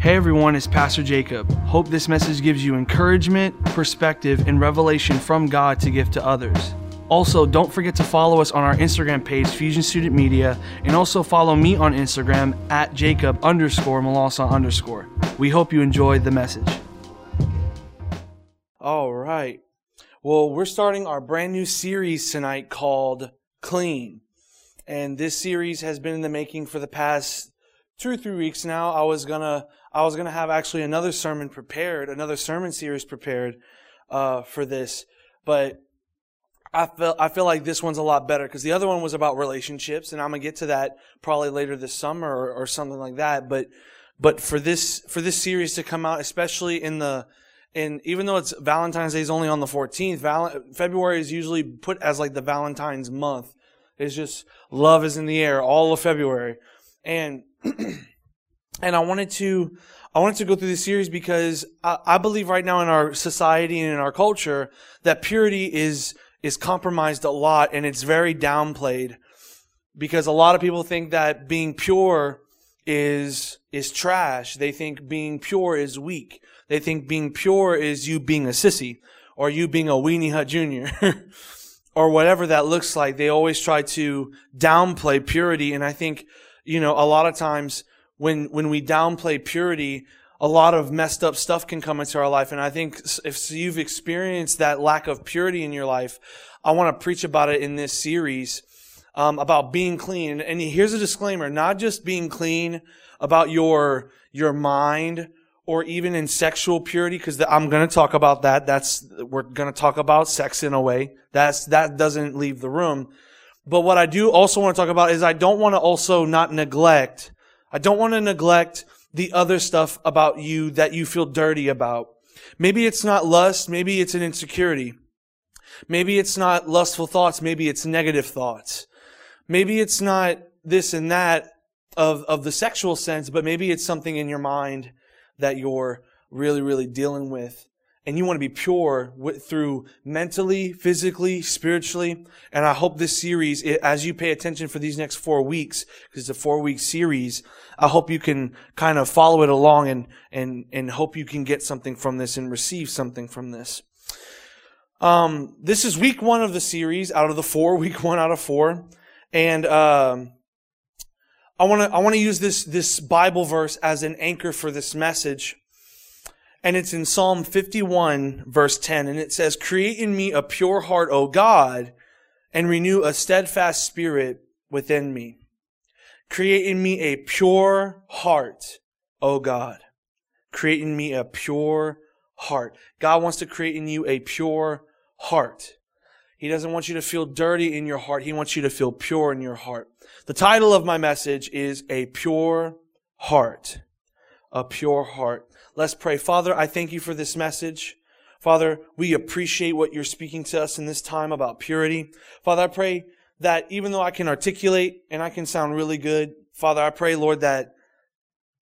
Hey everyone, it's Pastor Jacob. Hope this message gives you encouragement, perspective, and revelation from God to give to others. Also, don't forget to follow us on our Instagram page, Fusion Student Media, and also follow me on Instagram at Jacob underscore Malasa underscore. We hope you enjoyed the message. All right. Well, we're starting our brand new series tonight called Clean. And this series has been in the making for the past two or three weeks now. I was gonna, I was gonna have actually another sermon prepared, another sermon series prepared, uh, for this. But I feel, I feel like this one's a lot better because the other one was about relationships and I'm gonna get to that probably later this summer or, or something like that. But, but for this, for this series to come out, especially in the, and even though it's Valentine's Day is only on the 14th, Val- February is usually put as like the Valentine's month. It's just love is in the air all of February. And, and I wanted to, I wanted to go through this series because I, I believe right now in our society and in our culture that purity is, is compromised a lot and it's very downplayed because a lot of people think that being pure is, is trash. They think being pure is weak. They think being pure is you being a sissy or you being a weenie hut junior. or whatever that looks like. They always try to downplay purity. And I think, you know, a lot of times when, when we downplay purity, a lot of messed up stuff can come into our life. And I think if you've experienced that lack of purity in your life, I want to preach about it in this series. Um, about being clean. And here's a disclaimer, not just being clean about your, your mind or even in sexual purity, because I'm going to talk about that. That's, we're going to talk about sex in a way. That's, that doesn't leave the room. But what I do also want to talk about is I don't want to also not neglect, I don't want to neglect the other stuff about you that you feel dirty about. Maybe it's not lust, maybe it's an insecurity. Maybe it's not lustful thoughts, maybe it's negative thoughts. Maybe it's not this and that of, of the sexual sense, but maybe it's something in your mind that you're really, really dealing with. And you want to be pure through mentally, physically, spiritually. And I hope this series, as you pay attention for these next four weeks, because it's a four week series, I hope you can kind of follow it along and, and, and hope you can get something from this and receive something from this. Um, this is week one of the series out of the four, week one out of four. And, um, I want to I want to use this this Bible verse as an anchor for this message. And it's in Psalm 51 verse 10 and it says, "Create in me a pure heart, O God, and renew a steadfast spirit within me." Create in me a pure heart, O God. Create in me a pure heart. God wants to create in you a pure heart. He doesn't want you to feel dirty in your heart. He wants you to feel pure in your heart. The title of my message is A Pure Heart. A Pure Heart. Let's pray. Father, I thank you for this message. Father, we appreciate what you're speaking to us in this time about purity. Father, I pray that even though I can articulate and I can sound really good, Father, I pray, Lord, that,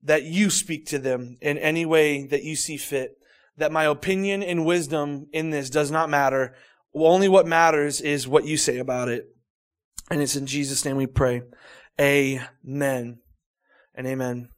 that you speak to them in any way that you see fit. That my opinion and wisdom in this does not matter, only what matters is what you say about it. And it's in Jesus' name we pray. Amen and amen.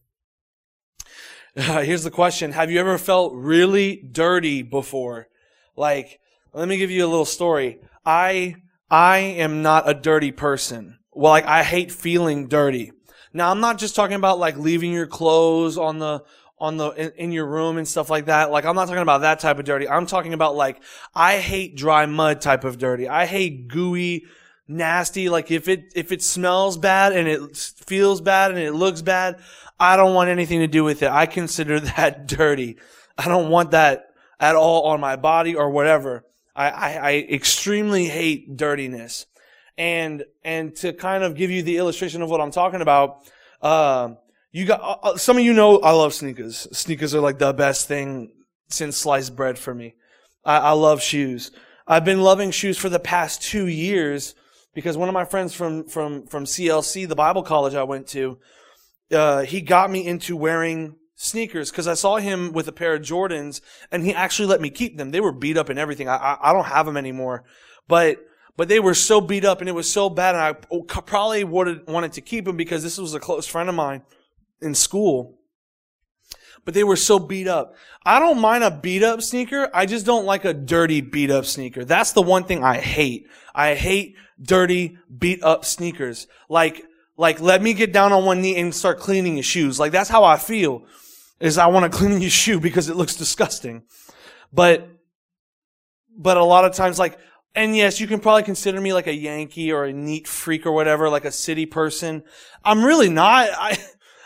Here's the question. Have you ever felt really dirty before? Like, let me give you a little story. I, I am not a dirty person. Well, like, I hate feeling dirty. Now, I'm not just talking about like leaving your clothes on the, on the in, in, your room and stuff like that. Like I'm not talking about that type of dirty. I'm talking about like I hate dry mud type of dirty. I hate gooey, nasty. Like if it if it smells bad and it feels bad and it looks bad, I don't want anything to do with it. I consider that dirty. I don't want that at all on my body or whatever. I, I, I extremely hate dirtiness. And and to kind of give you the illustration of what I'm talking about, uh, you got uh, uh, some of you know I love sneakers. Sneakers are like the best thing since sliced bread for me. I, I love shoes. I've been loving shoes for the past two years because one of my friends from from from CLC, the Bible college I went to, uh, he got me into wearing sneakers because I saw him with a pair of Jordans and he actually let me keep them. They were beat up and everything. I, I, I don't have them anymore, but but they were so beat up and it was so bad and I probably would have wanted to keep them because this was a close friend of mine in school. But they were so beat up. I don't mind a beat up sneaker. I just don't like a dirty beat up sneaker. That's the one thing I hate. I hate dirty beat up sneakers. Like, like let me get down on one knee and start cleaning your shoes. Like that's how I feel is I want to clean your shoe because it looks disgusting. But, but a lot of times like, and yes, you can probably consider me like a Yankee or a neat freak or whatever, like a city person. I'm really not. I,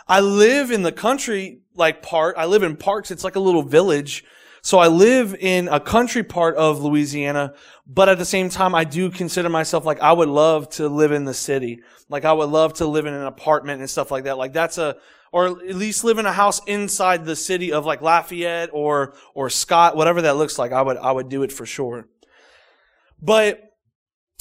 I live in the country, like part, I live in parks. It's like a little village. So I live in a country part of Louisiana, but at the same time, I do consider myself like I would love to live in the city. Like I would love to live in an apartment and stuff like that. Like that's a, or at least live in a house inside the city of like Lafayette or, or Scott, whatever that looks like. I would, I would do it for sure. But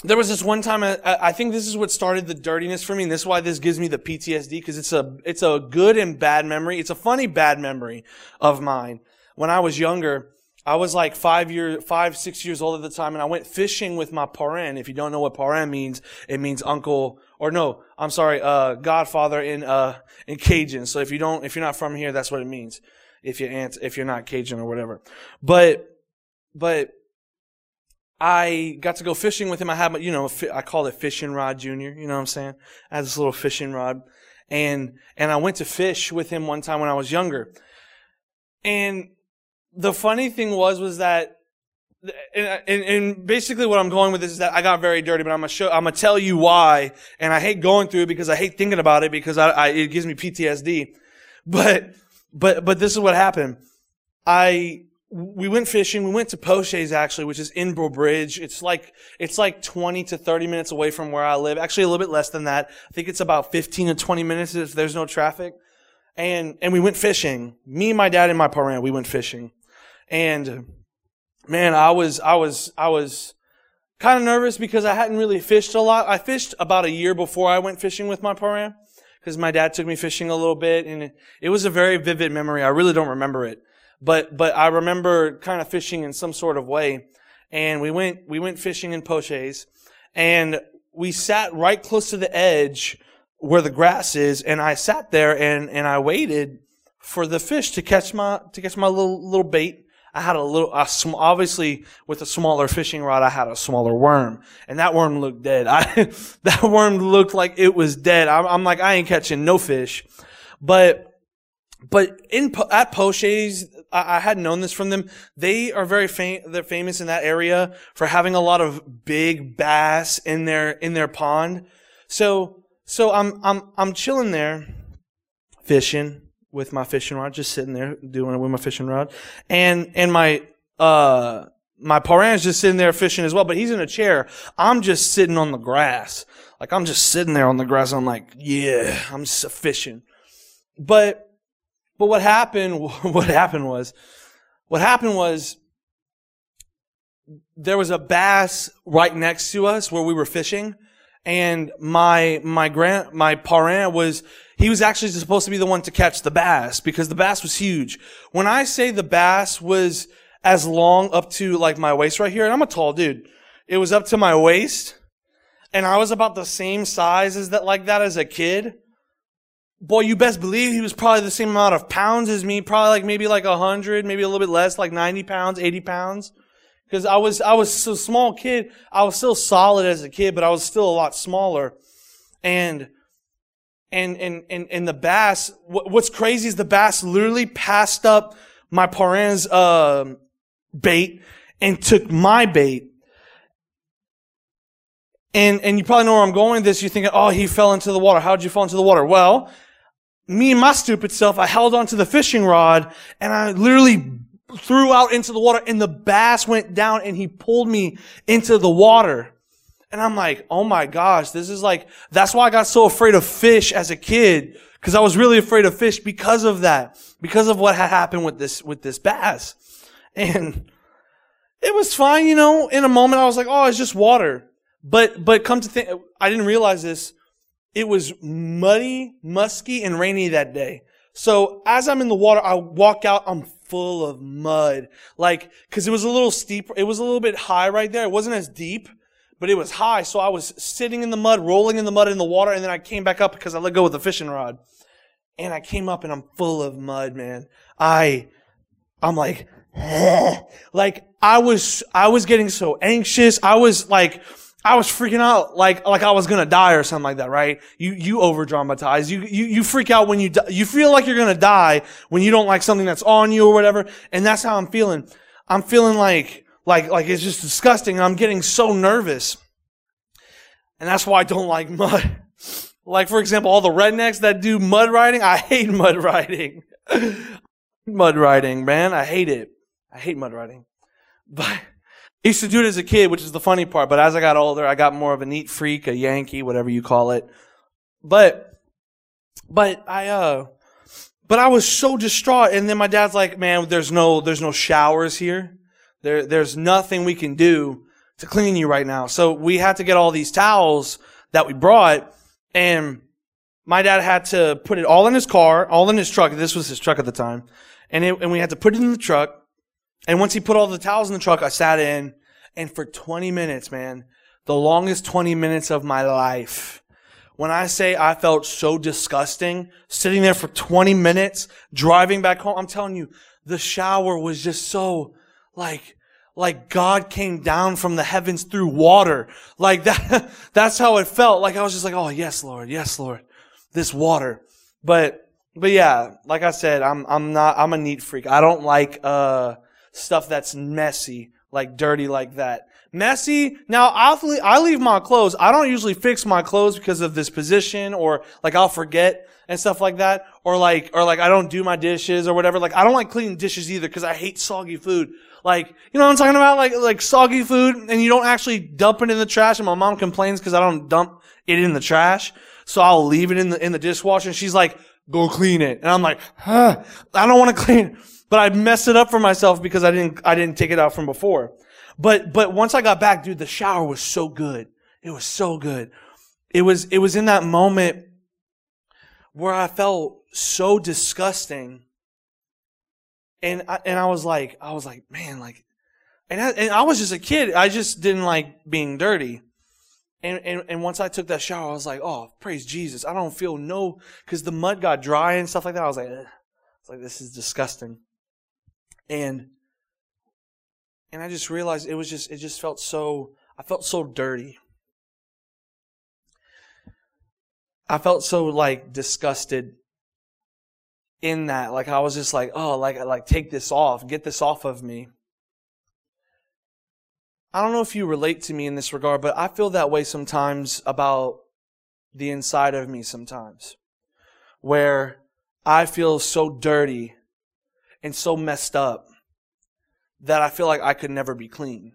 there was this one time I, I, think this is what started the dirtiness for me and this is why this gives me the PTSD because it's a it's a good and bad memory. It's a funny bad memory of mine. When I was younger, I was like five years, five, six years old at the time, and I went fishing with my parrain. If you don't know what parrain means, it means uncle, or no, I'm sorry, uh, godfather in, uh, in Cajun. So if you don't, if you're not from here, that's what it means. If you aunt, if you're not Cajun or whatever. But, but I got to go fishing with him. I had, you know, I call it fishing rod junior. You know what I'm saying? I had this little fishing rod and, and I went to fish with him one time when I was younger. And the funny thing was, was that, and, and, and basically what I'm going with this is that I got very dirty, but I'm gonna show, I'm gonna tell you why. And I hate going through it because I hate thinking about it because I, I it gives me PTSD. But, but, but this is what happened. I, we went fishing. We went to Poches actually, which is in Bridge. It's like, it's like 20 to 30 minutes away from where I live. Actually, a little bit less than that. I think it's about 15 to 20 minutes if there's no traffic. And, and we went fishing. Me, my dad, and my parrain, we went fishing. And man, I was, I was, I was kind of nervous because I hadn't really fished a lot. I fished about a year before I went fishing with my parrain because my dad took me fishing a little bit and it, it was a very vivid memory. I really don't remember it but but I remember kind of fishing in some sort of way, and we went we went fishing in Poches, and we sat right close to the edge where the grass is, and I sat there and and I waited for the fish to catch my to catch my little little bait. I had a little, a sm- obviously with a smaller fishing rod, I had a smaller worm, and that worm looked dead. I, that worm looked like it was dead. I'm, I'm like, I ain't catching no fish, but but in at Poches, I, I hadn't known this from them. They are very fam- they're famous in that area for having a lot of big bass in their in their pond. So so I'm I'm I'm chilling there, fishing with my fishing rod, just sitting there doing it with my fishing rod, and and my uh my parrain's just sitting there fishing as well, but he's in a chair. I'm just sitting on the grass. Like I'm just sitting there on the grass. I'm like, yeah, I'm just fishing. But but what happened, what happened was, what happened was, there was a bass right next to us where we were fishing, and my my grand my parrain was he was actually supposed to be the one to catch the bass because the bass was huge. When I say the bass was as long up to like my waist right here, and I'm a tall dude, it was up to my waist, and I was about the same size as that like that as a kid boy, you best believe he was probably the same amount of pounds as me, probably like maybe like a hundred, maybe a little bit less, like 90 pounds, 80 pounds. Cause I was, I was a small kid. I was still solid as a kid, but I was still a lot smaller. And, and, and, and, and the bass, what's crazy is the bass literally passed up my parrain's uh, bait and took my bait. And, and you probably know where I'm going with this. You're thinking, oh, he fell into the water. How did you fall into the water? Well, me and my stupid self, I held onto the fishing rod and I literally threw out into the water and the bass went down and he pulled me into the water. And I'm like, oh my gosh, this is like, that's why I got so afraid of fish as a kid. Cause I was really afraid of fish because of that. Because of what had happened with this, with this bass. And it was fine, you know, in a moment I was like, oh, it's just water. But, but come to think, I didn't realize this it was muddy, musky, and rainy that day. So as I'm in the water, I walk out, I'm full of mud. Like, cause it was a little steep, it was a little bit high right there. It wasn't as deep, but it was high. So I was sitting in the mud, rolling in the mud in the water, and then I came back up because I let go with the fishing rod. and I came up and I'm full of mud, man. I, I'm like, like I was, I was getting so anxious. I was like, I was freaking out like, like I was gonna die or something like that, right? You, you over dramatize. You, you, you freak out when you, you feel like you're gonna die when you don't like something that's on you or whatever. And that's how I'm feeling. I'm feeling like, like, like it's just disgusting. I'm getting so nervous. And that's why I don't like mud. Like, for example, all the rednecks that do mud riding, I hate mud riding. mud riding, man. I hate it. I hate mud riding. But I used to do it as a kid, which is the funny part. But as I got older, I got more of a neat freak, a Yankee, whatever you call it. But, but I, uh, but I was so distraught. And then my dad's like, man, there's no, there's no showers here. There, there's nothing we can do to clean you right now. So we had to get all these towels that we brought and my dad had to put it all in his car, all in his truck. This was his truck at the time. And, it, and we had to put it in the truck. And once he put all the towels in the truck, I sat in. And for 20 minutes, man, the longest 20 minutes of my life. When I say I felt so disgusting, sitting there for 20 minutes, driving back home, I'm telling you, the shower was just so like, like God came down from the heavens through water. Like that, that's how it felt. Like I was just like, oh yes, Lord, yes, Lord, this water. But, but yeah, like I said, I'm, I'm not, I'm a neat freak. I don't like, uh, stuff that's messy, like dirty like that. Messy. Now I'll, I leave my clothes. I don't usually fix my clothes because of this position or like I'll forget and stuff like that. Or like, or like I don't do my dishes or whatever. Like I don't like cleaning dishes either because I hate soggy food. Like, you know what I'm talking about? Like, like soggy food and you don't actually dump it in the trash. And my mom complains because I don't dump it in the trash. So I'll leave it in the, in the dishwasher and she's like, go clean it. And I'm like, huh, I don't want to clean But I messed it up for myself because I didn't, I didn't take it out from before. But, but once I got back, dude, the shower was so good. It was so good. It was, it was in that moment where I felt so disgusting and I, and I was like, I was like, man, like, and I, and I was just a kid. I just didn't like being dirty. And, and, and once I took that shower, I was like, oh, praise Jesus. I don't feel no, cause the mud got dry and stuff like that. I was like, Ugh. it's like, this is disgusting. And, and I just realized it was just, it just felt so, I felt so dirty. I felt so like disgusted in that. Like I was just like, oh, like like take this off, get this off of me. I don't know if you relate to me in this regard, but I feel that way sometimes about the inside of me sometimes. Where I feel so dirty and so messed up that I feel like I could never be clean.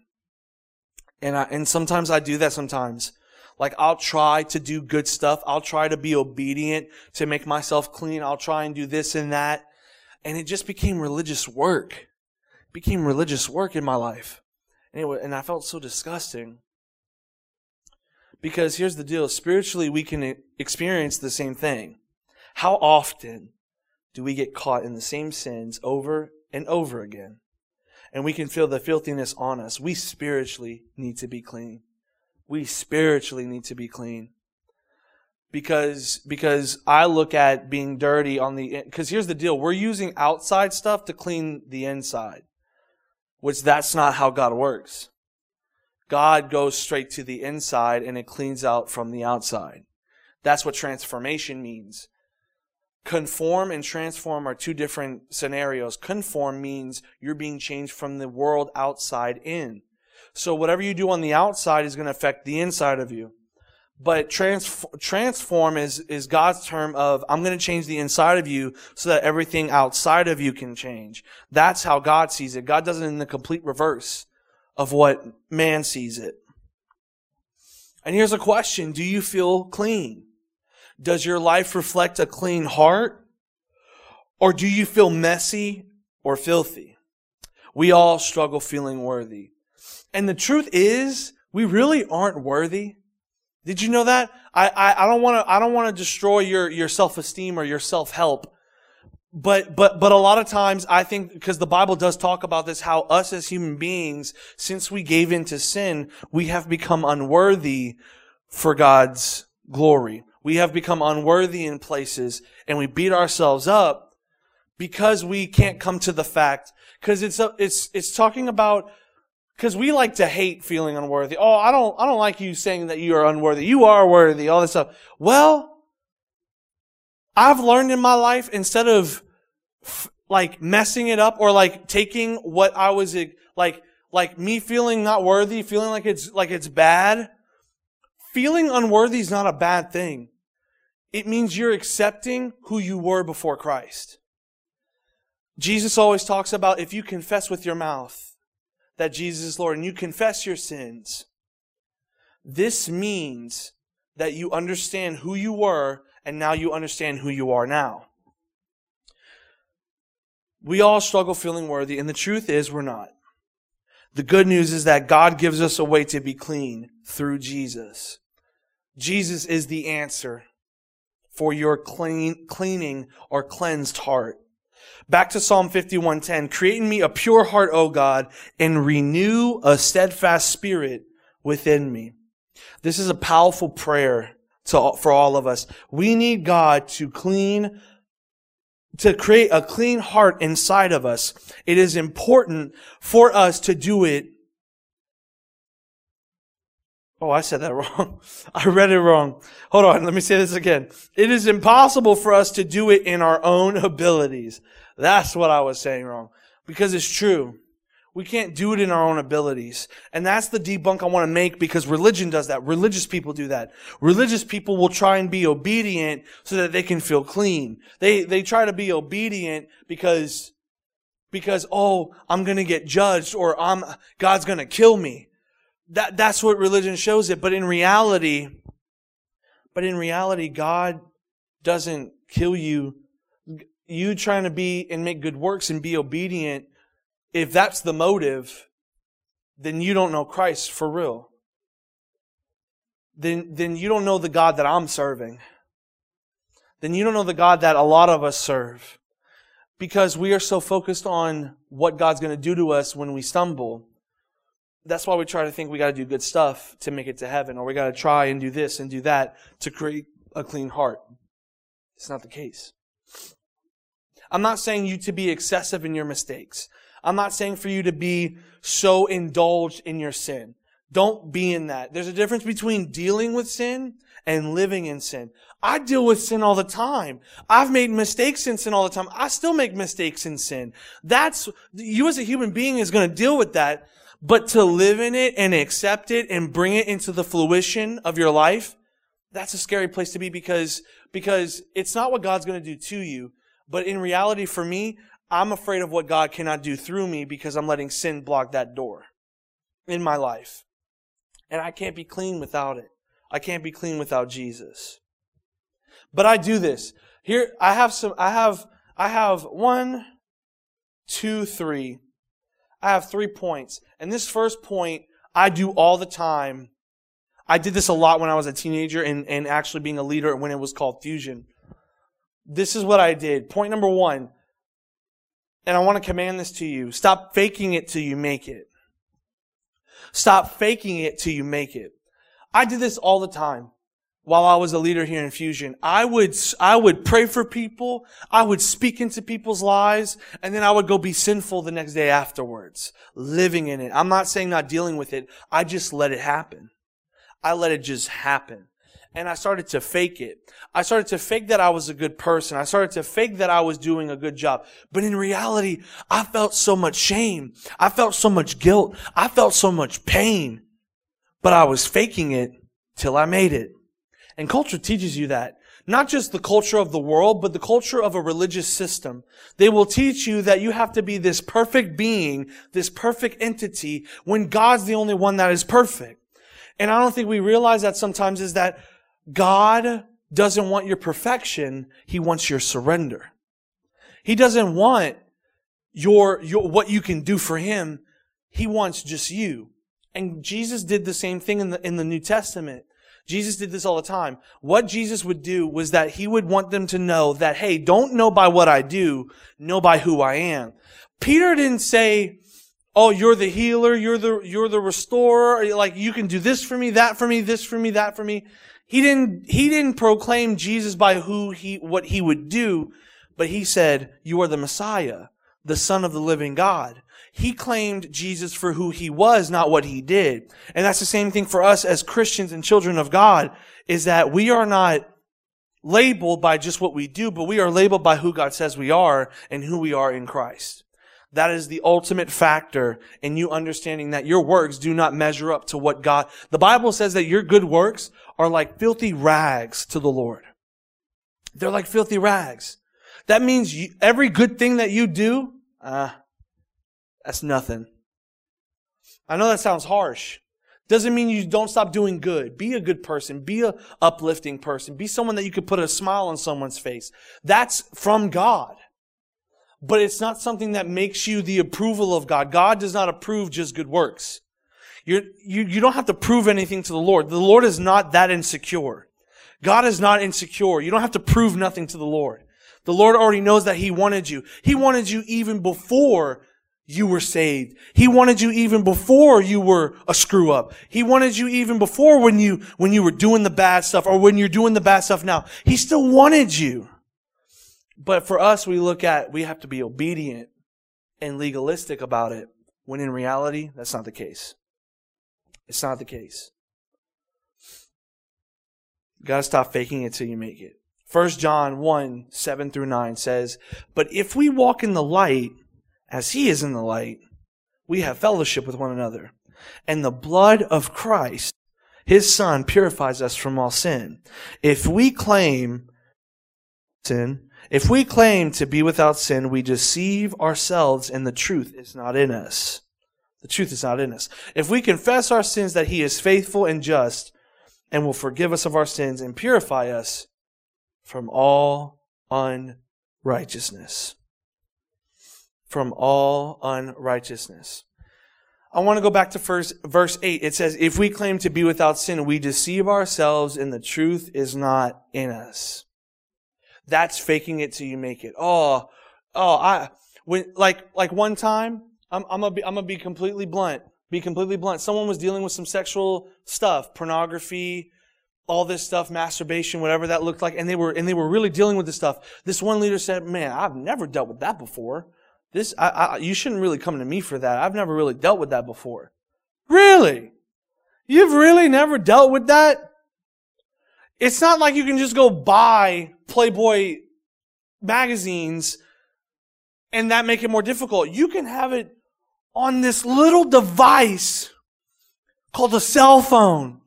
And I, and sometimes I do that sometimes. Like I'll try to do good stuff. I'll try to be obedient to make myself clean. I'll try and do this and that. And it just became religious work. It became religious work in my life. And, I felt so disgusting. Because here's the deal. Spiritually, we can experience the same thing. How often do we get caught in the same sins over and over again? And we can feel the filthiness on us. We spiritually need to be clean we spiritually need to be clean. Because, because I look at being dirty on the, because here's the deal. We're using outside stuff to clean the inside. Which that's not how God works. God goes straight to the inside and it cleans out from the outside. That's what transformation means. Conform and transform are two different scenarios. Conform means you're being changed from the world outside in. So whatever you do on the outside is going to affect the inside of you. But trans- transform is, is God's term of, I'm going to change the inside of you so that everything outside of you can change. That's how God sees it. God does it in the complete reverse of what man sees it. And here's a question. Do you feel clean? Does your life reflect a clean heart? Or do you feel messy or filthy? We all struggle feeling worthy. And the truth is, we really aren't worthy. Did you know that? I, I, I don't want to, I don't want to destroy your, your self-esteem or your self-help. But, but, but a lot of times I think, because the Bible does talk about this, how us as human beings, since we gave into sin, we have become unworthy for God's glory. We have become unworthy in places and we beat ourselves up because we can't come to the fact because it's a, it's it's talking about because we like to hate feeling unworthy. Oh, I don't I don't like you saying that you are unworthy. You are worthy. All this stuff. Well, I've learned in my life instead of f- like messing it up or like taking what I was like like me feeling not worthy, feeling like it's like it's bad. Feeling unworthy is not a bad thing. It means you're accepting who you were before Christ. Jesus always talks about if you confess with your mouth that Jesus is Lord and you confess your sins, this means that you understand who you were and now you understand who you are now. We all struggle feeling worthy, and the truth is we're not. The good news is that God gives us a way to be clean through Jesus. Jesus is the answer for your clean, cleaning or cleansed heart. Back to Psalm 51:10, create in me a pure heart, O God, and renew a steadfast spirit within me. This is a powerful prayer to, for all of us. We need God to clean to create a clean heart inside of us. It is important for us to do it. Oh, I said that wrong. I read it wrong. Hold on. Let me say this again. It is impossible for us to do it in our own abilities. That's what I was saying wrong. Because it's true. We can't do it in our own abilities. And that's the debunk I want to make because religion does that. Religious people do that. Religious people will try and be obedient so that they can feel clean. They, they try to be obedient because, because, oh, I'm going to get judged or I'm, God's going to kill me. That, that's what religion shows it. But in reality, but in reality, God doesn't kill you. You trying to be and make good works and be obedient if that's the motive, then you don't know Christ for real. Then, then you don't know the God that I'm serving. Then you don't know the God that a lot of us serve. Because we are so focused on what God's going to do to us when we stumble. That's why we try to think we got to do good stuff to make it to heaven, or we got to try and do this and do that to create a clean heart. It's not the case. I'm not saying you to be excessive in your mistakes. I'm not saying for you to be so indulged in your sin. Don't be in that. There's a difference between dealing with sin and living in sin. I deal with sin all the time. I've made mistakes in sin all the time. I still make mistakes in sin. That's, you as a human being is going to deal with that. But to live in it and accept it and bring it into the fruition of your life, that's a scary place to be because, because it's not what God's going to do to you. But in reality, for me, I'm afraid of what God cannot do through me because I'm letting sin block that door in my life. And I can't be clean without it. I can't be clean without Jesus. But I do this. Here, I have some, I have, I have one, two, three. I have three points. And this first point, I do all the time. I did this a lot when I was a teenager and, and actually being a leader when it was called Fusion. This is what I did. Point number one. And I want to command this to you. Stop faking it till you make it. Stop faking it till you make it. I did this all the time while I was a leader here in Fusion. I would, I would pray for people. I would speak into people's lives and then I would go be sinful the next day afterwards, living in it. I'm not saying not dealing with it. I just let it happen. I let it just happen and I started to fake it. I started to fake that I was a good person. I started to fake that I was doing a good job. But in reality, I felt so much shame. I felt so much guilt. I felt so much pain. But I was faking it till I made it. And culture teaches you that. Not just the culture of the world, but the culture of a religious system. They will teach you that you have to be this perfect being, this perfect entity, when God's the only one that is perfect. And I don't think we realize that sometimes is that God doesn't want your perfection. He wants your surrender. He doesn't want your, your, what you can do for him. He wants just you. And Jesus did the same thing in the, in the New Testament. Jesus did this all the time. What Jesus would do was that he would want them to know that, hey, don't know by what I do, know by who I am. Peter didn't say, oh, you're the healer, you're the, you're the restorer, like you can do this for me, that for me, this for me, that for me. He didn't, he didn't proclaim Jesus by who he, what he would do, but he said, you are the Messiah, the son of the living God. He claimed Jesus for who he was, not what he did. And that's the same thing for us as Christians and children of God, is that we are not labeled by just what we do, but we are labeled by who God says we are and who we are in Christ. That is the ultimate factor in you understanding that your works do not measure up to what God, the Bible says that your good works are like filthy rags to the Lord. They're like filthy rags. That means you, every good thing that you do, uh, that's nothing. I know that sounds harsh. Doesn't mean you don't stop doing good. Be a good person. Be a uplifting person. Be someone that you could put a smile on someone's face. That's from God but it's not something that makes you the approval of God. God does not approve just good works. You're, you, you don't have to prove anything to the Lord. The Lord is not that insecure. God is not insecure. You don't have to prove nothing to the Lord. The Lord already knows that He wanted you. He wanted you even before you were saved. He wanted you even before you were a screw up. He wanted you even before when you, when you were doing the bad stuff or when you're doing the bad stuff now. He still wanted you. But for us, we look at, we have to be obedient and legalistic about it, when in reality, that's not the case. It's not the case. You gotta stop faking it till you make it. 1 John 1, 7 through 9 says, But if we walk in the light, as he is in the light, we have fellowship with one another. And the blood of Christ, his son, purifies us from all sin. If we claim sin, if we claim to be without sin, we deceive ourselves and the truth is not in us. The truth is not in us. If we confess our sins that he is faithful and just and will forgive us of our sins and purify us from all unrighteousness. From all unrighteousness. I want to go back to first, verse 8. It says, If we claim to be without sin, we deceive ourselves and the truth is not in us. That's faking it till you make it. Oh, oh, I, when, like, like one time, I'm, I'm gonna be, I'm gonna be completely blunt. Be completely blunt. Someone was dealing with some sexual stuff, pornography, all this stuff, masturbation, whatever that looked like, and they were, and they were really dealing with this stuff. This one leader said, man, I've never dealt with that before. This, I, I, you shouldn't really come to me for that. I've never really dealt with that before. Really? You've really never dealt with that? It's not like you can just go buy Playboy magazines and that make it more difficult. You can have it on this little device called a cell phone.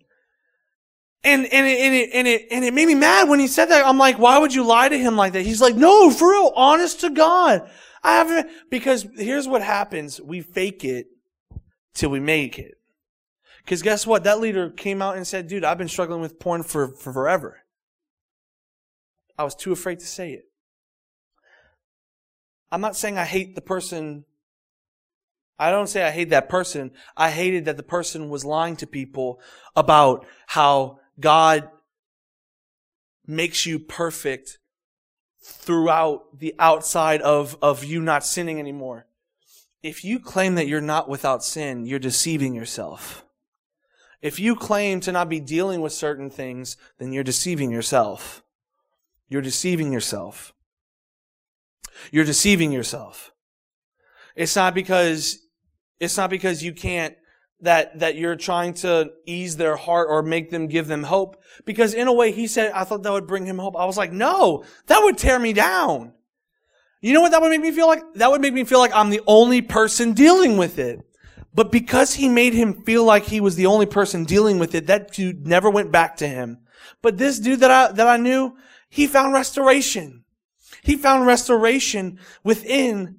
And, and, it, and, it, and, it, and it made me mad when he said that. I'm like, why would you lie to him like that? He's like, no, for real, honest to God. I haven't, because here's what happens. We fake it till we make it. Because guess what? That leader came out and said, dude, I've been struggling with porn for, for forever. I was too afraid to say it. I'm not saying I hate the person. I don't say I hate that person. I hated that the person was lying to people about how God makes you perfect throughout the outside of, of you not sinning anymore. If you claim that you're not without sin, you're deceiving yourself. If you claim to not be dealing with certain things, then you're deceiving yourself. You're deceiving yourself. You're deceiving yourself. It's not because, it's not because you can't, that, that you're trying to ease their heart or make them give them hope. Because in a way, he said, I thought that would bring him hope. I was like, no, that would tear me down. You know what that would make me feel like? That would make me feel like I'm the only person dealing with it. But because he made him feel like he was the only person dealing with it, that dude never went back to him. But this dude that I, that I knew, he found restoration. He found restoration within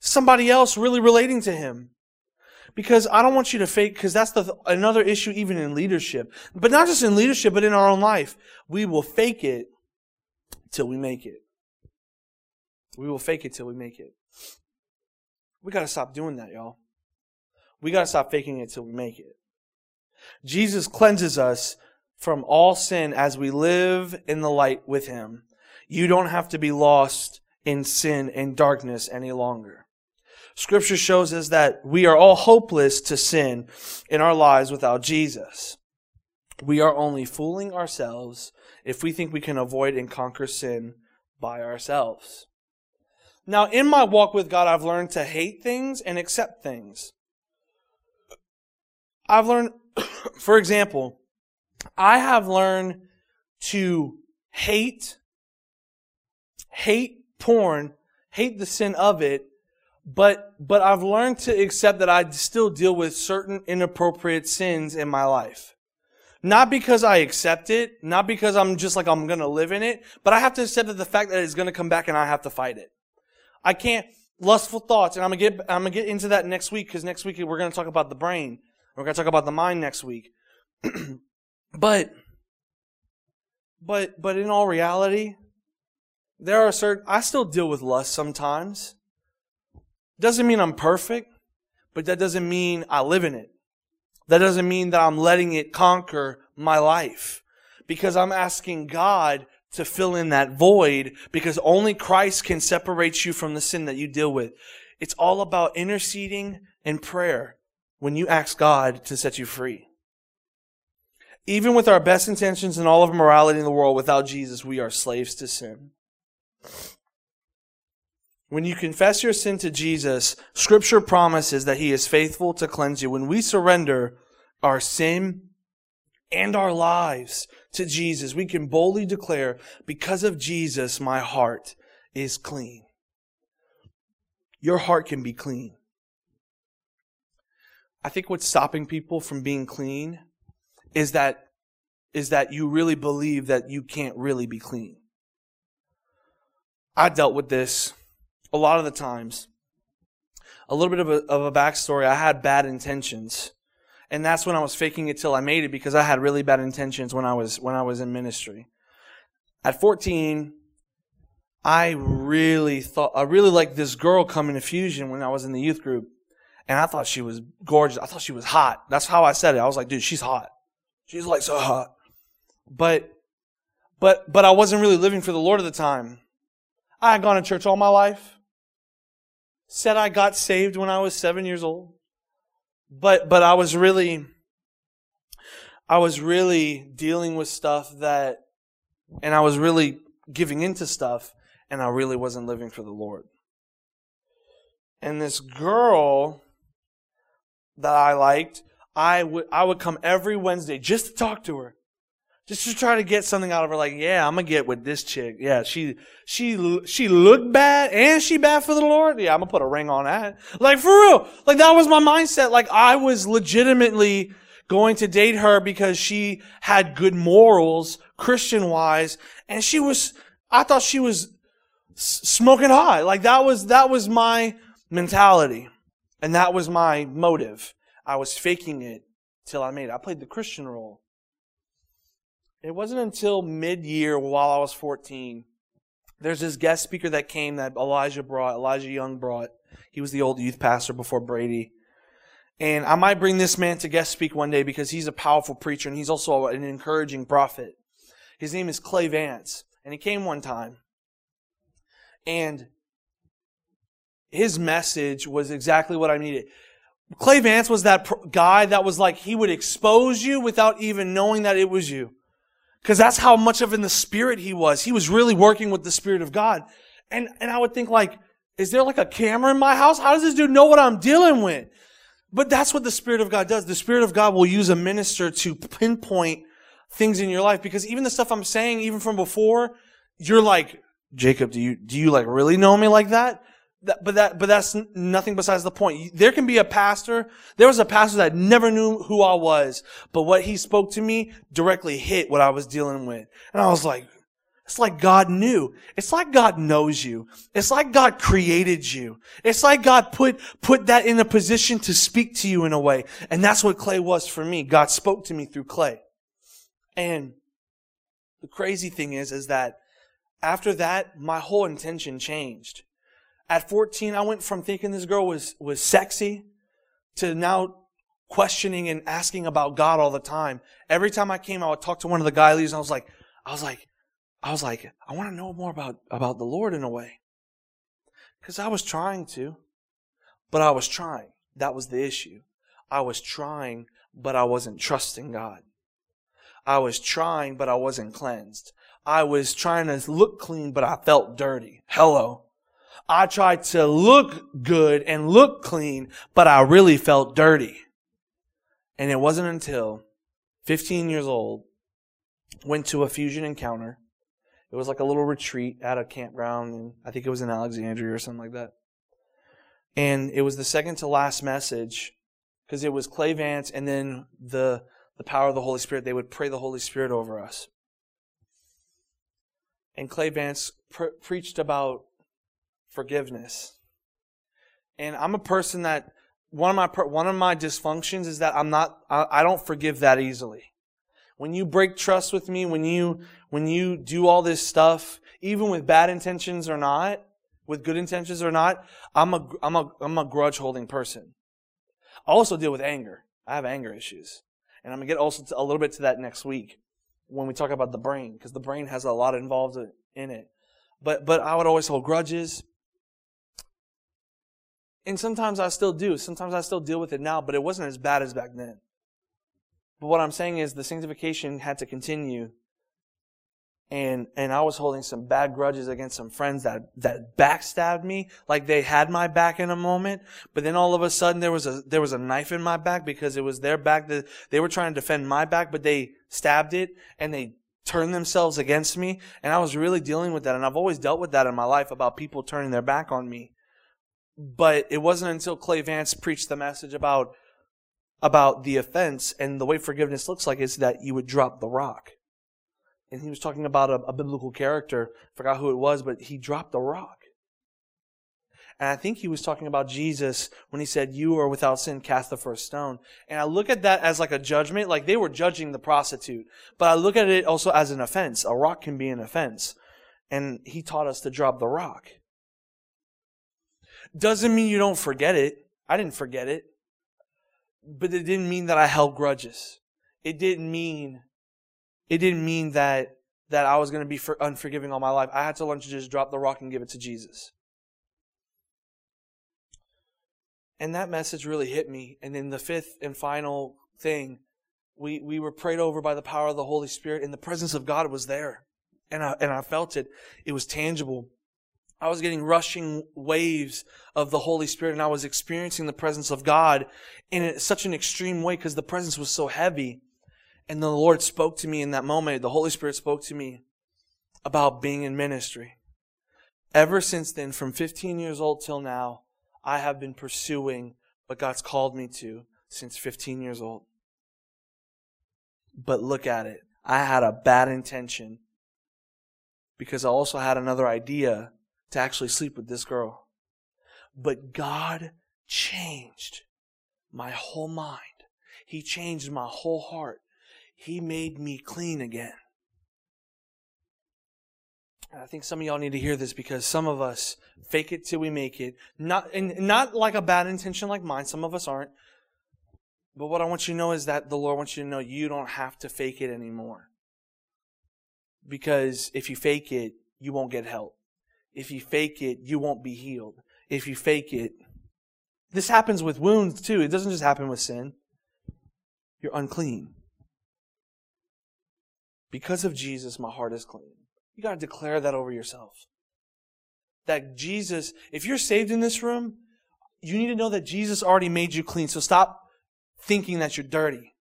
somebody else really relating to him. Because I don't want you to fake, because that's the, another issue even in leadership. But not just in leadership, but in our own life. We will fake it till we make it. We will fake it till we make it. We gotta stop doing that, y'all. We got to stop faking it till we make it. Jesus cleanses us from all sin as we live in the light with him. You don't have to be lost in sin and darkness any longer. Scripture shows us that we are all hopeless to sin in our lives without Jesus. We are only fooling ourselves if we think we can avoid and conquer sin by ourselves. Now, in my walk with God, I've learned to hate things and accept things. I've learned, for example, I have learned to hate, hate porn, hate the sin of it, but, but I've learned to accept that I still deal with certain inappropriate sins in my life. Not because I accept it, not because I'm just like I'm gonna live in it, but I have to accept that the fact that it's gonna come back and I have to fight it. I can't, lustful thoughts, and I'm gonna get, I'm gonna get into that next week, because next week we're gonna talk about the brain. We're gonna talk about the mind next week. but, but, but in all reality, there are certain, I still deal with lust sometimes. Doesn't mean I'm perfect, but that doesn't mean I live in it. That doesn't mean that I'm letting it conquer my life. Because I'm asking God to fill in that void because only Christ can separate you from the sin that you deal with. It's all about interceding and prayer when you ask God to set you free. Even with our best intentions and all of morality in the world, without Jesus, we are slaves to sin. When you confess your sin to Jesus, scripture promises that he is faithful to cleanse you. When we surrender our sin and our lives to Jesus, we can boldly declare, because of Jesus, my heart is clean. Your heart can be clean. I think what's stopping people from being clean is that, is that you really believe that you can't really be clean. I dealt with this a lot of the times. A little bit of a, of a backstory. I had bad intentions. And that's when I was faking it till I made it because I had really bad intentions when I was, when I was in ministry. At 14, I really thought, I really liked this girl coming to Fusion when I was in the youth group. And I thought she was gorgeous. I thought she was hot. That's how I said it. I was like, dude, she's hot. She's like so hot. But, but, but I wasn't really living for the Lord at the time. I had gone to church all my life said I got saved when I was seven years old. But, but I was really, I was really dealing with stuff that, and I was really giving into stuff, and I really wasn't living for the Lord. And this girl that I liked, I would, I would come every Wednesday just to talk to her just to try to get something out of her. Like, yeah, I'm gonna get with this chick. Yeah, she she she looked bad and she bad for the Lord. Yeah, I'm gonna put a ring on that. Like for real. Like that was my mindset. Like I was legitimately going to date her because she had good morals, Christian wise, and she was. I thought she was smoking hot. Like that was that was my mentality, and that was my motive. I was faking it till I made it. I played the Christian role. It wasn't until mid year while I was 14. There's this guest speaker that came that Elijah brought, Elijah Young brought. He was the old youth pastor before Brady. And I might bring this man to guest speak one day because he's a powerful preacher and he's also an encouraging prophet. His name is Clay Vance. And he came one time. And his message was exactly what I needed. Clay Vance was that guy that was like, he would expose you without even knowing that it was you. Because that's how much of in the spirit he was. He was really working with the spirit of God. And, and I would think like, is there like a camera in my house? How does this dude know what I'm dealing with? But that's what the Spirit of God does. The Spirit of God will use a minister to pinpoint things in your life because even the stuff I'm saying, even from before, you're like, Jacob, do you, do you like really know me like that? That, but that, but that's nothing besides the point. There can be a pastor. There was a pastor that never knew who I was, but what he spoke to me directly hit what I was dealing with. And I was like, it's like God knew. It's like God knows you. It's like God created you. It's like God put, put that in a position to speak to you in a way. And that's what clay was for me. God spoke to me through clay. And the crazy thing is, is that after that, my whole intention changed. At 14, I went from thinking this girl was, was sexy to now questioning and asking about God all the time. Every time I came, I would talk to one of the guy leaders and I was like, I was like, I was like, I want to know more about, about the Lord in a way. Cause I was trying to, but I was trying. That was the issue. I was trying, but I wasn't trusting God. I was trying, but I wasn't cleansed. I was trying to look clean, but I felt dirty. Hello. I tried to look good and look clean, but I really felt dirty. And it wasn't until 15 years old, went to a fusion encounter. It was like a little retreat at a campground, and I think it was in Alexandria or something like that. And it was the second to last message because it was Clay Vance and then the the power of the Holy Spirit. They would pray the Holy Spirit over us. And Clay Vance pre- preached about forgiveness. And I'm a person that one of my one of my dysfunctions is that I'm not I, I don't forgive that easily. When you break trust with me, when you when you do all this stuff, even with bad intentions or not, with good intentions or not, I'm a I'm a I'm a grudge holding person. I also deal with anger. I have anger issues. And I'm going to get also a little bit to that next week when we talk about the brain, because the brain has a lot involved in it. But, but I would always hold grudges. And sometimes I still do. Sometimes I still deal with it now, but it wasn't as bad as back then. But what I'm saying is the sanctification had to continue and and I was holding some bad grudges against some friends that that backstabbed me, like they had my back in a moment, but then all of a sudden there was a there was a knife in my back because it was their back that they were trying to defend my back, but they stabbed it and they turned themselves against me, and I was really dealing with that, and I've always dealt with that in my life about people turning their back on me. But it wasn't until Clay Vance preached the message about about the offense and the way forgiveness looks like is that you would drop the rock and he was talking about a, a biblical character. Forgot who it was, but he dropped the rock. And I think he was talking about Jesus when he said, You are without sin, cast the first stone. And I look at that as like a judgment, like they were judging the prostitute. But I look at it also as an offense. A rock can be an offense. And he taught us to drop the rock. Doesn't mean you don't forget it. I didn't forget it. But it didn't mean that I held grudges. It didn't mean it didn't mean that that I was going to be for unforgiving all my life. I had to learn to just drop the rock and give it to Jesus. And that message really hit me. And then the fifth and final thing, we, we were prayed over by the power of the Holy Spirit, and the presence of God was there. And I, and I felt it. It was tangible. I was getting rushing waves of the Holy Spirit, and I was experiencing the presence of God in such an extreme way because the presence was so heavy. And the Lord spoke to me in that moment. The Holy Spirit spoke to me about being in ministry. Ever since then, from 15 years old till now, I have been pursuing what God's called me to since 15 years old. But look at it. I had a bad intention because I also had another idea to actually sleep with this girl. But God changed my whole mind. He changed my whole heart. He made me clean again. And I think some of y'all need to hear this because some of us fake it till we make it. Not, and not like a bad intention like mine. Some of us aren't. But what I want you to know is that the Lord wants you to know you don't have to fake it anymore. Because if you fake it, you won't get help. If you fake it, you won't be healed. If you fake it, this happens with wounds too. It doesn't just happen with sin. You're unclean. Because of Jesus, my heart is clean. You got to declare that over yourself. That Jesus, if you're saved in this room, you need to know that Jesus already made you clean. So stop thinking that you're dirty.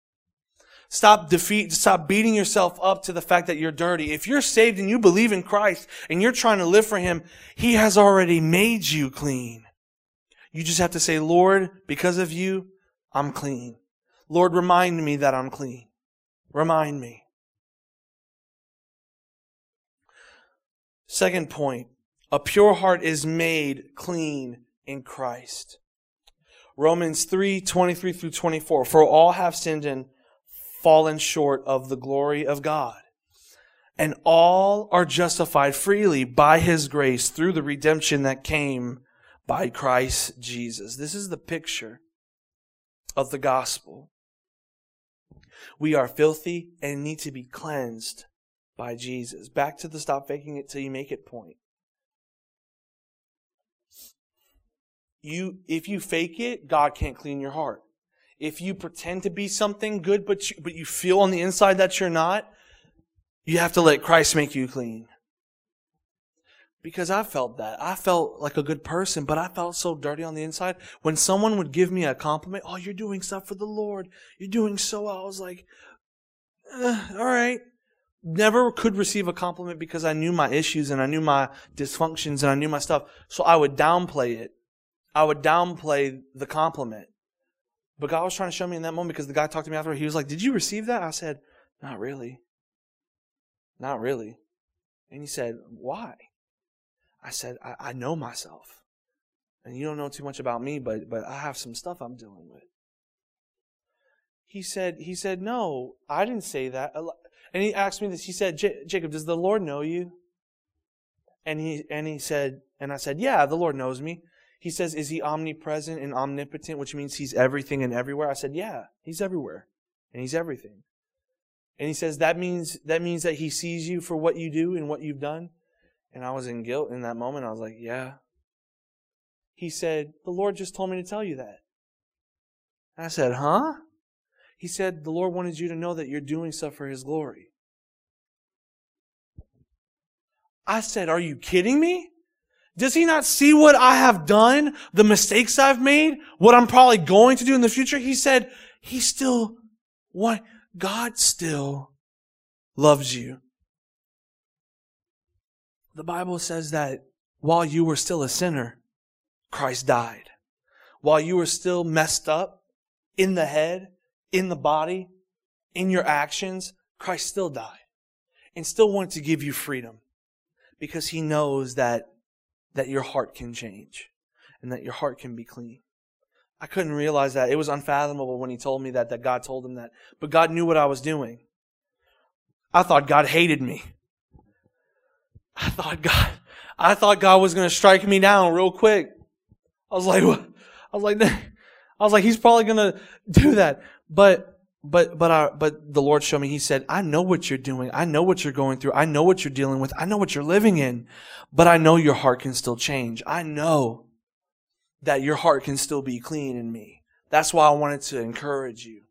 Stop defeat, stop beating yourself up to the fact that you're dirty. If you're saved and you believe in Christ and you're trying to live for Him, He has already made you clean. You just have to say, Lord, because of you, I'm clean. Lord, remind me that I'm clean. Remind me. Second point, a pure heart is made clean in Christ. Romans 3, 23 through 24. For all have sinned and fallen short of the glory of God. And all are justified freely by his grace through the redemption that came by Christ Jesus. This is the picture of the gospel. We are filthy and need to be cleansed by Jesus. Back to the stop faking it till you make it point. You, if you fake it, God can't clean your heart. If you pretend to be something good, but you, but you feel on the inside that you're not, you have to let Christ make you clean. Because I felt that. I felt like a good person, but I felt so dirty on the inside. When someone would give me a compliment, oh, you're doing stuff for the Lord. You're doing so well. I was like, eh, all right. Never could receive a compliment because I knew my issues and I knew my dysfunctions and I knew my stuff. So I would downplay it. I would downplay the compliment. But God was trying to show me in that moment because the guy talked to me after. He was like, Did you receive that? I said, Not really. Not really. And he said, Why? I said, I, I know myself. And you don't know too much about me, but, but I have some stuff I'm dealing with. He said, he said, no, I didn't say that. And he asked me this. He said, Jacob, does the Lord know you? And he, and he said, and I said, yeah, the Lord knows me. He says, is he omnipresent and omnipotent, which means he's everything and everywhere? I said, yeah, he's everywhere and he's everything. And he says, that means, that means that he sees you for what you do and what you've done. And I was in guilt in that moment. I was like, yeah. He said, the Lord just told me to tell you that. I said, huh? He said, the Lord wanted you to know that you're doing stuff for his glory. I said, are you kidding me? Does he not see what I have done? The mistakes I've made? What I'm probably going to do in the future? He said, he still, what? God still loves you. The Bible says that while you were still a sinner, Christ died. While you were still messed up in the head, in the body, in your actions, Christ still died and still wanted to give you freedom because he knows that, that your heart can change and that your heart can be clean. I couldn't realize that. It was unfathomable when he told me that, that God told him that. But God knew what I was doing. I thought God hated me. I thought God, I thought God was going to strike me down real quick. I was like, what? I was like, I was like, he's probably going to do that. But, but, but, I, but the Lord showed me, he said, I know what you're doing. I know what you're going through. I know what you're dealing with. I know what you're living in, but I know your heart can still change. I know that your heart can still be clean in me. That's why I wanted to encourage you.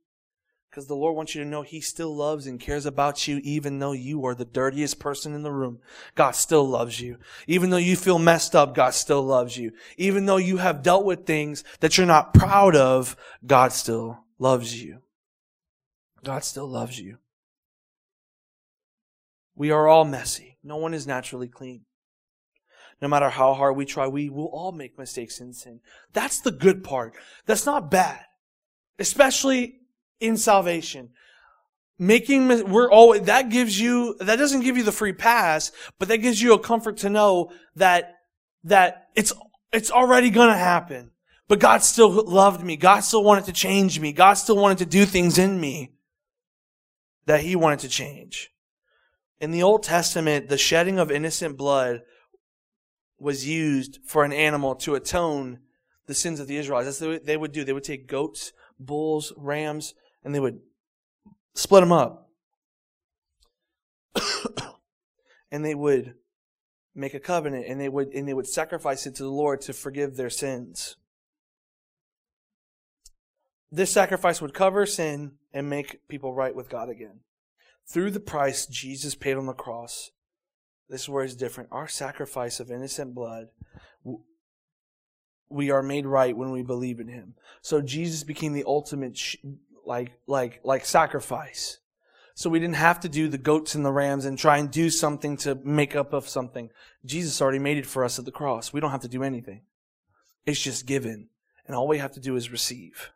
Because the Lord wants you to know He still loves and cares about you, even though you are the dirtiest person in the room. God still loves you. Even though you feel messed up, God still loves you. Even though you have dealt with things that you're not proud of, God still loves you. God still loves you. We are all messy. No one is naturally clean. No matter how hard we try, we will all make mistakes in sin. That's the good part. That's not bad. Especially in salvation. Making, we're always, that gives you, that doesn't give you the free pass, but that gives you a comfort to know that, that it's, it's already gonna happen. But God still loved me. God still wanted to change me. God still wanted to do things in me that He wanted to change. In the Old Testament, the shedding of innocent blood was used for an animal to atone the sins of the Israelites. That's what they would do. They would take goats, bulls, rams, and they would split them up. and they would make a covenant and they would and they would sacrifice it to the Lord to forgive their sins. This sacrifice would cover sin and make people right with God again. Through the price Jesus paid on the cross, this is where it's different. Our sacrifice of innocent blood, we are made right when we believe in Him. So Jesus became the ultimate like like like sacrifice. So we didn't have to do the goats and the rams and try and do something to make up of something. Jesus already made it for us at the cross. We don't have to do anything. It's just given. And all we have to do is receive.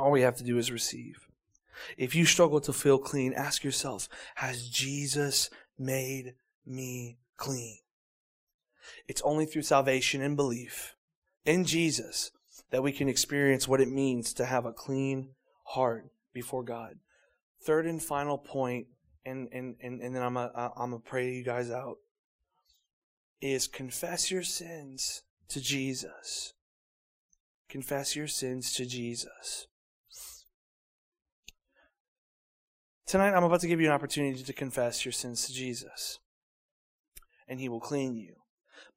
All we have to do is receive. If you struggle to feel clean, ask yourself, has Jesus made me clean? It's only through salvation and belief in Jesus that we can experience what it means to have a clean heart before God. Third and final point, and, and, and, and then I'm going I'm to pray you guys out, is confess your sins to Jesus. Confess your sins to Jesus. Tonight, I'm about to give you an opportunity to confess your sins to Jesus, and He will clean you.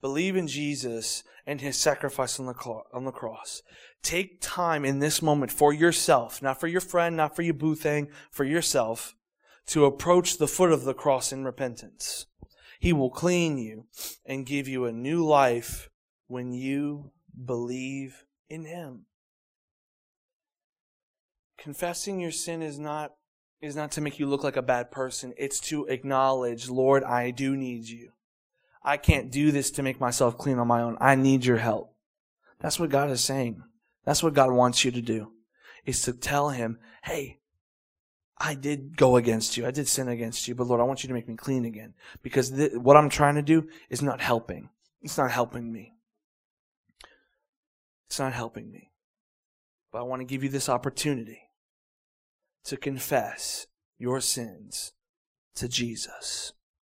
Believe in Jesus and his sacrifice on the, clo- on the cross. Take time in this moment for yourself, not for your friend, not for your boo thing, for yourself, to approach the foot of the cross in repentance. He will clean you and give you a new life when you believe in him. Confessing your sin is not is not to make you look like a bad person. It's to acknowledge, Lord, I do need you. I can't do this to make myself clean on my own. I need your help. That's what God is saying. That's what God wants you to do. Is to tell him, hey, I did go against you. I did sin against you, but Lord, I want you to make me clean again. Because th- what I'm trying to do is not helping. It's not helping me. It's not helping me. But I want to give you this opportunity to confess your sins to Jesus.